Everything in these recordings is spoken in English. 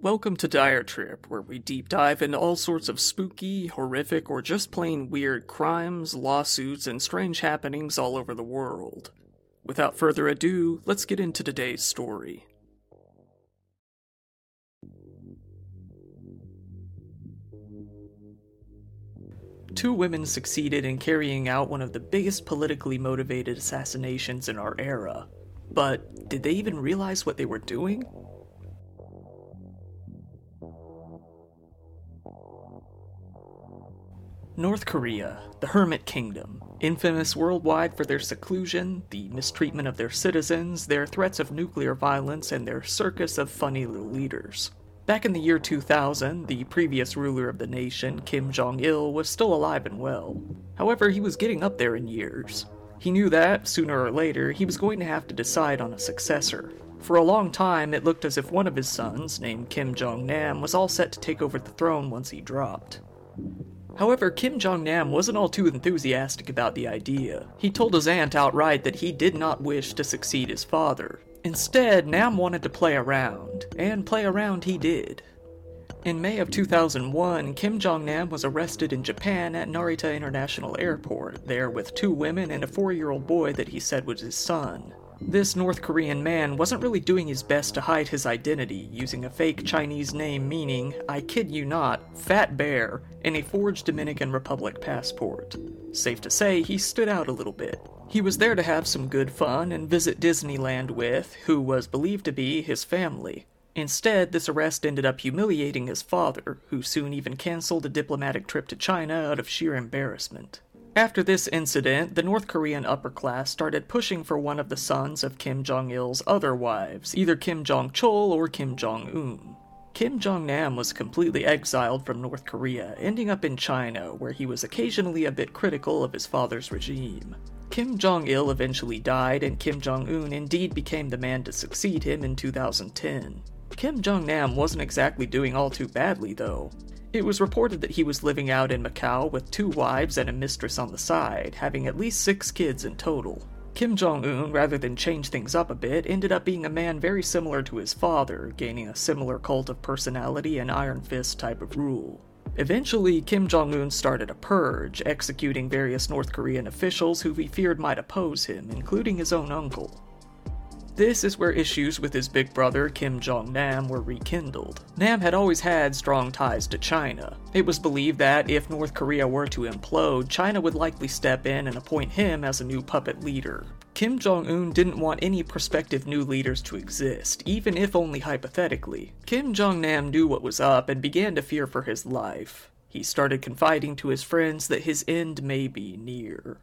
Welcome to Dire Trip, where we deep dive into all sorts of spooky, horrific, or just plain weird crimes, lawsuits, and strange happenings all over the world. Without further ado, let's get into today's story. Two women succeeded in carrying out one of the biggest politically motivated assassinations in our era. But did they even realize what they were doing? North Korea, the Hermit Kingdom, infamous worldwide for their seclusion, the mistreatment of their citizens, their threats of nuclear violence, and their circus of funny little leaders. Back in the year 2000, the previous ruler of the nation, Kim Jong il, was still alive and well. However, he was getting up there in years. He knew that, sooner or later, he was going to have to decide on a successor. For a long time, it looked as if one of his sons, named Kim Jong Nam, was all set to take over the throne once he dropped. However, Kim Jong Nam wasn't all too enthusiastic about the idea. He told his aunt outright that he did not wish to succeed his father. Instead, Nam wanted to play around, and play around he did. In May of 2001, Kim Jong Nam was arrested in Japan at Narita International Airport, there with two women and a four year old boy that he said was his son. This North Korean man wasn't really doing his best to hide his identity, using a fake Chinese name meaning, I kid you not, Fat Bear, and a forged Dominican Republic passport. Safe to say, he stood out a little bit. He was there to have some good fun and visit Disneyland with, who was believed to be, his family. Instead, this arrest ended up humiliating his father, who soon even cancelled a diplomatic trip to China out of sheer embarrassment. After this incident, the North Korean upper class started pushing for one of the sons of Kim Jong il's other wives, either Kim Jong chol or Kim Jong un. Kim Jong nam was completely exiled from North Korea, ending up in China, where he was occasionally a bit critical of his father's regime. Kim Jong il eventually died, and Kim Jong un indeed became the man to succeed him in 2010. Kim Jong nam wasn't exactly doing all too badly, though. It was reported that he was living out in Macau with two wives and a mistress on the side, having at least six kids in total. Kim Jong un, rather than change things up a bit, ended up being a man very similar to his father, gaining a similar cult of personality and iron fist type of rule. Eventually, Kim Jong un started a purge, executing various North Korean officials who he feared might oppose him, including his own uncle. This is where issues with his big brother Kim Jong Nam were rekindled. Nam had always had strong ties to China. It was believed that if North Korea were to implode, China would likely step in and appoint him as a new puppet leader. Kim Jong un didn't want any prospective new leaders to exist, even if only hypothetically. Kim Jong Nam knew what was up and began to fear for his life. He started confiding to his friends that his end may be near.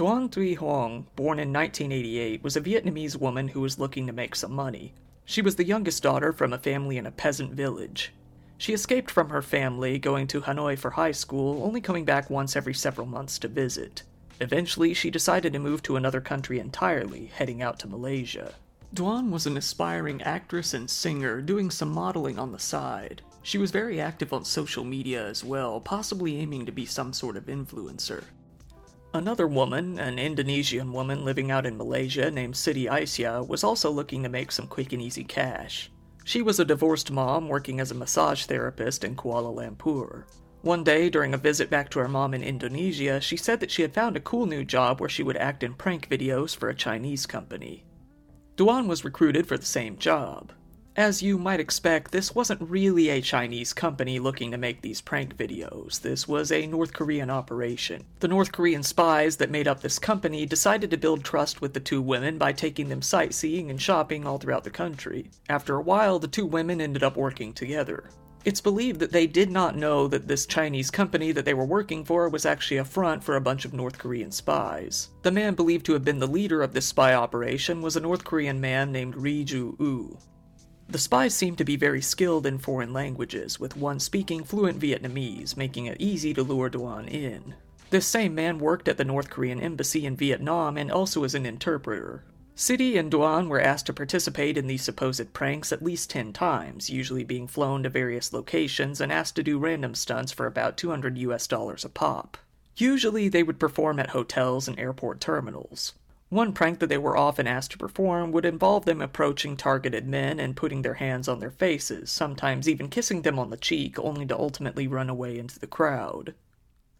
Doan Thi Huong, born in 1988, was a Vietnamese woman who was looking to make some money. She was the youngest daughter from a family in a peasant village. She escaped from her family, going to Hanoi for high school, only coming back once every several months to visit. Eventually, she decided to move to another country entirely, heading out to Malaysia. Doan was an aspiring actress and singer, doing some modeling on the side. She was very active on social media as well, possibly aiming to be some sort of influencer. Another woman, an Indonesian woman living out in Malaysia named Siti Aisyah, was also looking to make some quick and easy cash. She was a divorced mom working as a massage therapist in Kuala Lumpur. One day, during a visit back to her mom in Indonesia, she said that she had found a cool new job where she would act in prank videos for a Chinese company. Doan was recruited for the same job. As you might expect, this wasn't really a Chinese company looking to make these prank videos. This was a North Korean operation. The North Korean spies that made up this company decided to build trust with the two women by taking them sightseeing and shopping all throughout the country. After a while, the two women ended up working together. It's believed that they did not know that this Chinese company that they were working for was actually a front for a bunch of North Korean spies. The man believed to have been the leader of this spy operation was a North Korean man named Ri Ju Woo. The spies seemed to be very skilled in foreign languages, with one speaking fluent Vietnamese, making it easy to lure Doan in. This same man worked at the North Korean embassy in Vietnam and also as an interpreter. Siti and Doan were asked to participate in these supposed pranks at least 10 times, usually being flown to various locations and asked to do random stunts for about 200 US dollars a pop. Usually they would perform at hotels and airport terminals. One prank that they were often asked to perform would involve them approaching targeted men and putting their hands on their faces, sometimes even kissing them on the cheek, only to ultimately run away into the crowd.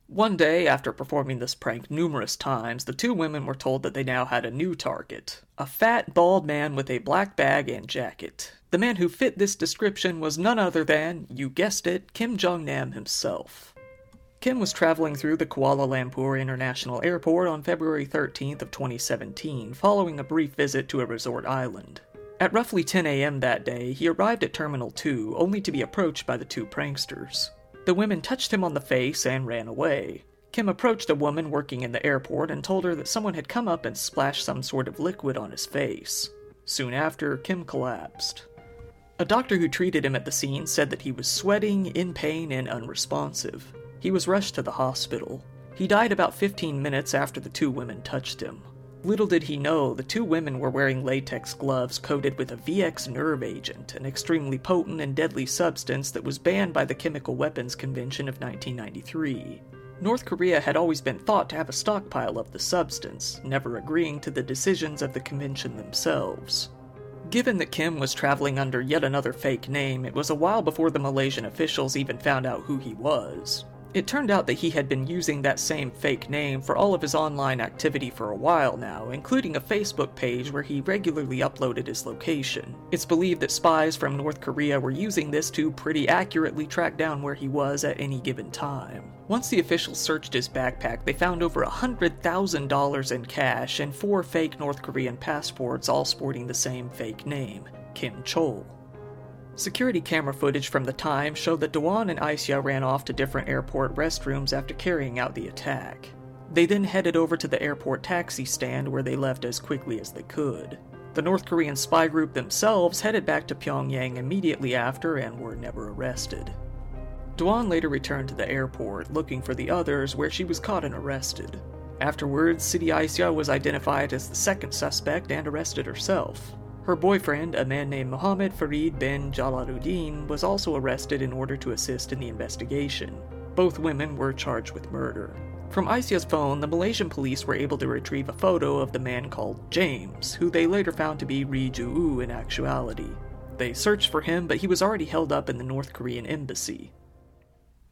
One day, after performing this prank numerous times, the two women were told that they now had a new target a fat, bald man with a black bag and jacket. The man who fit this description was none other than, you guessed it, Kim Jong Nam himself. Kim was traveling through the Kuala Lumpur International Airport on February 13th of 2017, following a brief visit to a resort island. At roughly 10 a.m. that day, he arrived at Terminal 2 only to be approached by the two pranksters. The women touched him on the face and ran away. Kim approached a woman working in the airport and told her that someone had come up and splashed some sort of liquid on his face. Soon after, Kim collapsed. A doctor who treated him at the scene said that he was sweating, in pain, and unresponsive. He was rushed to the hospital. He died about 15 minutes after the two women touched him. Little did he know, the two women were wearing latex gloves coated with a VX nerve agent, an extremely potent and deadly substance that was banned by the Chemical Weapons Convention of 1993. North Korea had always been thought to have a stockpile of the substance, never agreeing to the decisions of the convention themselves. Given that Kim was traveling under yet another fake name, it was a while before the Malaysian officials even found out who he was. It turned out that he had been using that same fake name for all of his online activity for a while now, including a Facebook page where he regularly uploaded his location. It's believed that spies from North Korea were using this to pretty accurately track down where he was at any given time. Once the officials searched his backpack, they found over $100,000 in cash and four fake North Korean passports, all sporting the same fake name Kim Chol. Security camera footage from the time showed that Doan and Aisyah ran off to different airport restrooms after carrying out the attack. They then headed over to the airport taxi stand where they left as quickly as they could. The North Korean spy group themselves headed back to Pyongyang immediately after and were never arrested. Doan later returned to the airport looking for the others, where she was caught and arrested. Afterwards, Siti Aisyah was identified as the second suspect and arrested herself. Her boyfriend, a man named Mohammed Farid bin Jalaluddin, was also arrested in order to assist in the investigation. Both women were charged with murder. From Aisyah's phone, the Malaysian police were able to retrieve a photo of the man called James, who they later found to be Ri Ju in actuality. They searched for him, but he was already held up in the North Korean embassy.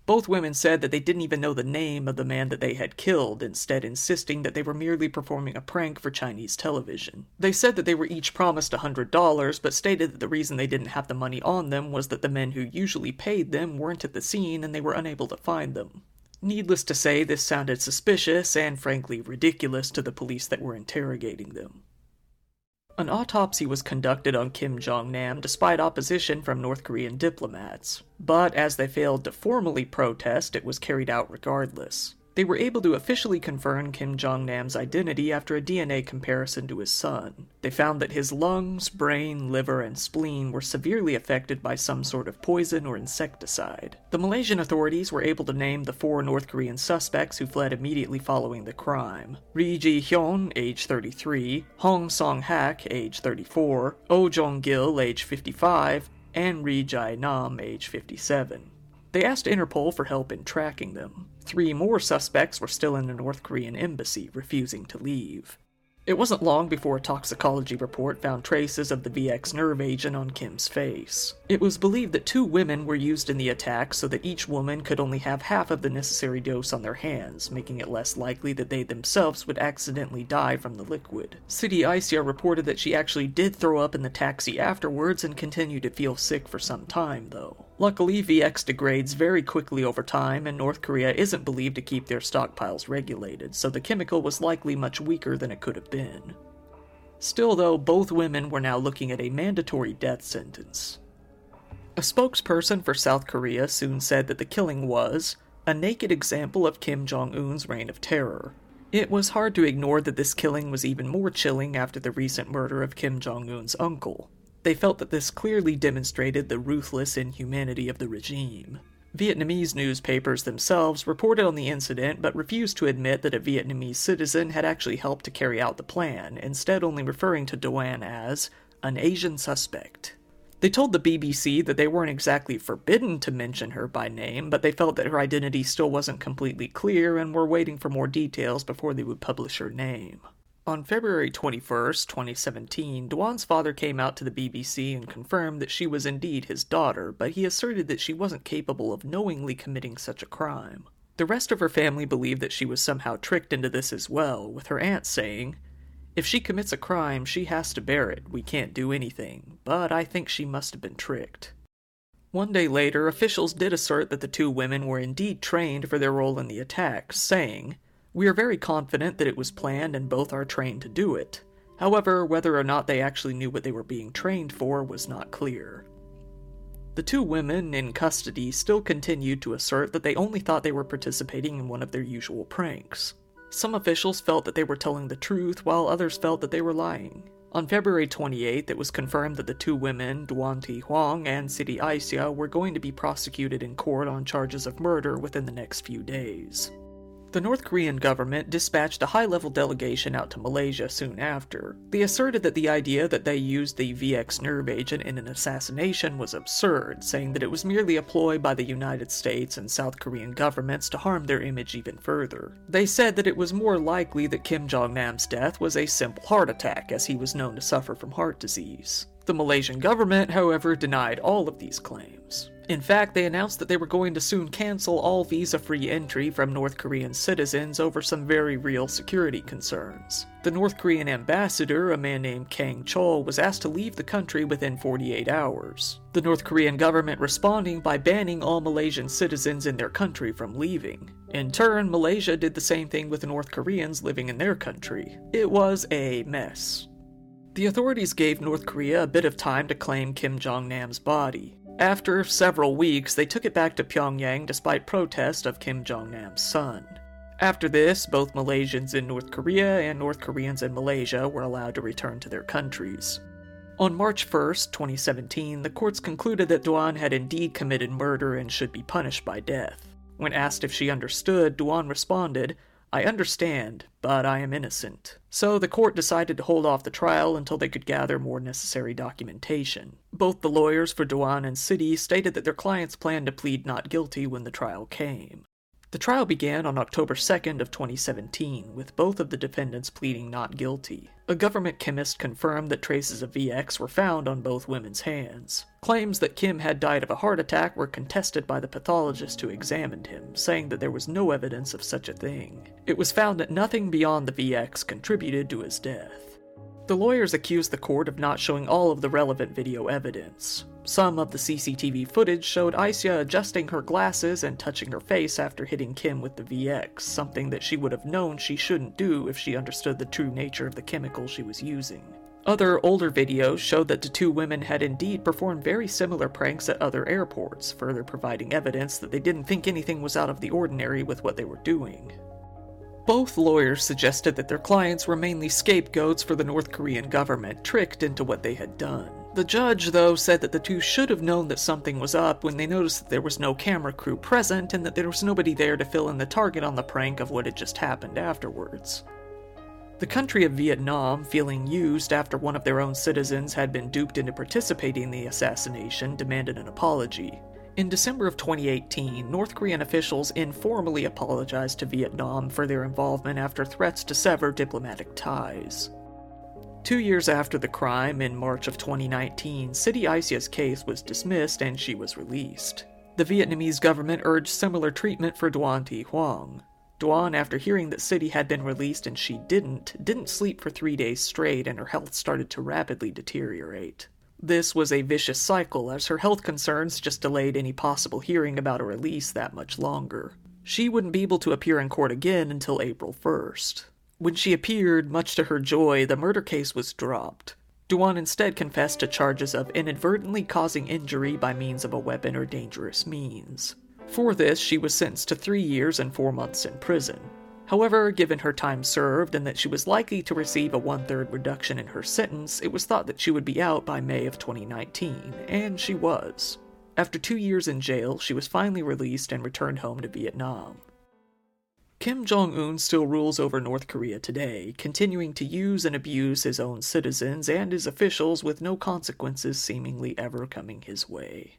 Both women said that they didn't even know the name of the man that they had killed, instead insisting that they were merely performing a prank for Chinese television. They said that they were each promised a $100, but stated that the reason they didn't have the money on them was that the men who usually paid them weren't at the scene and they were unable to find them. Needless to say, this sounded suspicious and frankly ridiculous to the police that were interrogating them. An autopsy was conducted on Kim Jong Nam despite opposition from North Korean diplomats, but as they failed to formally protest, it was carried out regardless. They were able to officially confirm Kim Jong Nam's identity after a DNA comparison to his son. They found that his lungs, brain, liver, and spleen were severely affected by some sort of poison or insecticide. The Malaysian authorities were able to name the four North Korean suspects who fled immediately following the crime Ri Ji Hyun, age 33, Hong Song Hak, age 34, Oh Jong Gil, age 55, and Ri Jae Nam, age 57. They asked Interpol for help in tracking them. Three more suspects were still in the North Korean embassy, refusing to leave. It wasn't long before a toxicology report found traces of the VX nerve agent on Kim's face. It was believed that two women were used in the attack so that each woman could only have half of the necessary dose on their hands, making it less likely that they themselves would accidentally die from the liquid. Siti Aisyah reported that she actually did throw up in the taxi afterwards and continued to feel sick for some time, though. Luckily, VX degrades very quickly over time, and North Korea isn't believed to keep their stockpiles regulated, so the chemical was likely much weaker than it could have been. Still, though, both women were now looking at a mandatory death sentence. A spokesperson for South Korea soon said that the killing was a naked example of Kim Jong un's reign of terror. It was hard to ignore that this killing was even more chilling after the recent murder of Kim Jong un's uncle. They felt that this clearly demonstrated the ruthless inhumanity of the regime. Vietnamese newspapers themselves reported on the incident but refused to admit that a Vietnamese citizen had actually helped to carry out the plan, instead, only referring to Doan as an Asian suspect. They told the BBC that they weren't exactly forbidden to mention her by name, but they felt that her identity still wasn't completely clear and were waiting for more details before they would publish her name. On February 21st, 2017, Doan's father came out to the BBC and confirmed that she was indeed his daughter, but he asserted that she wasn't capable of knowingly committing such a crime. The rest of her family believed that she was somehow tricked into this as well, with her aunt saying, If she commits a crime, she has to bear it. We can't do anything, but I think she must have been tricked. One day later, officials did assert that the two women were indeed trained for their role in the attack, saying, we are very confident that it was planned and both are trained to do it. However, whether or not they actually knew what they were being trained for was not clear. The two women in custody still continued to assert that they only thought they were participating in one of their usual pranks. Some officials felt that they were telling the truth, while others felt that they were lying. On February 28th, it was confirmed that the two women, Doan Thi Huong and Siti Aisyah, were going to be prosecuted in court on charges of murder within the next few days. The North Korean government dispatched a high level delegation out to Malaysia soon after. They asserted that the idea that they used the VX nerve agent in an assassination was absurd, saying that it was merely a ploy by the United States and South Korean governments to harm their image even further. They said that it was more likely that Kim Jong nam's death was a simple heart attack, as he was known to suffer from heart disease. The Malaysian government, however, denied all of these claims. In fact, they announced that they were going to soon cancel all visa free entry from North Korean citizens over some very real security concerns. The North Korean ambassador, a man named Kang Chol, was asked to leave the country within 48 hours. The North Korean government responding by banning all Malaysian citizens in their country from leaving. In turn, Malaysia did the same thing with North Koreans living in their country. It was a mess. The authorities gave North Korea a bit of time to claim Kim Jong nam's body. After several weeks, they took it back to Pyongyang despite protest of Kim Jong nam's son. After this, both Malaysians in North Korea and North Koreans in Malaysia were allowed to return to their countries. On March 1, 2017, the courts concluded that Doan had indeed committed murder and should be punished by death. When asked if she understood, Doan responded, I understand, but I am innocent. So the court decided to hold off the trial until they could gather more necessary documentation. Both the lawyers for Doan and Siti stated that their clients planned to plead not guilty when the trial came. The trial began on October 2nd of 2017, with both of the defendants pleading not guilty. A government chemist confirmed that traces of VX were found on both women's hands. Claims that Kim had died of a heart attack were contested by the pathologist who examined him, saying that there was no evidence of such a thing. It was found that nothing beyond the VX contributed to his death. The lawyers accused the court of not showing all of the relevant video evidence. Some of the CCTV footage showed Aisyah adjusting her glasses and touching her face after hitting Kim with the VX, something that she would have known she shouldn't do if she understood the true nature of the chemical she was using. Other older videos showed that the two women had indeed performed very similar pranks at other airports, further providing evidence that they didn't think anything was out of the ordinary with what they were doing. Both lawyers suggested that their clients were mainly scapegoats for the North Korean government, tricked into what they had done. The judge, though, said that the two should have known that something was up when they noticed that there was no camera crew present and that there was nobody there to fill in the target on the prank of what had just happened afterwards. The country of Vietnam, feeling used after one of their own citizens had been duped into participating in the assassination, demanded an apology. In December of 2018, North Korean officials informally apologized to Vietnam for their involvement after threats to sever diplomatic ties. Two years after the crime, in March of 2019, Siti Aisyah's case was dismissed and she was released. The Vietnamese government urged similar treatment for Doan Thi Huong. Doan, after hearing that Siti had been released and she didn't, didn't sleep for three days straight and her health started to rapidly deteriorate. This was a vicious cycle, as her health concerns just delayed any possible hearing about a release that much longer. She wouldn't be able to appear in court again until April 1st. When she appeared, much to her joy, the murder case was dropped. Doan instead confessed to charges of inadvertently causing injury by means of a weapon or dangerous means. For this, she was sentenced to three years and four months in prison. However, given her time served and that she was likely to receive a one third reduction in her sentence, it was thought that she would be out by May of 2019, and she was. After two years in jail, she was finally released and returned home to Vietnam. Kim Jong un still rules over North Korea today, continuing to use and abuse his own citizens and his officials with no consequences seemingly ever coming his way.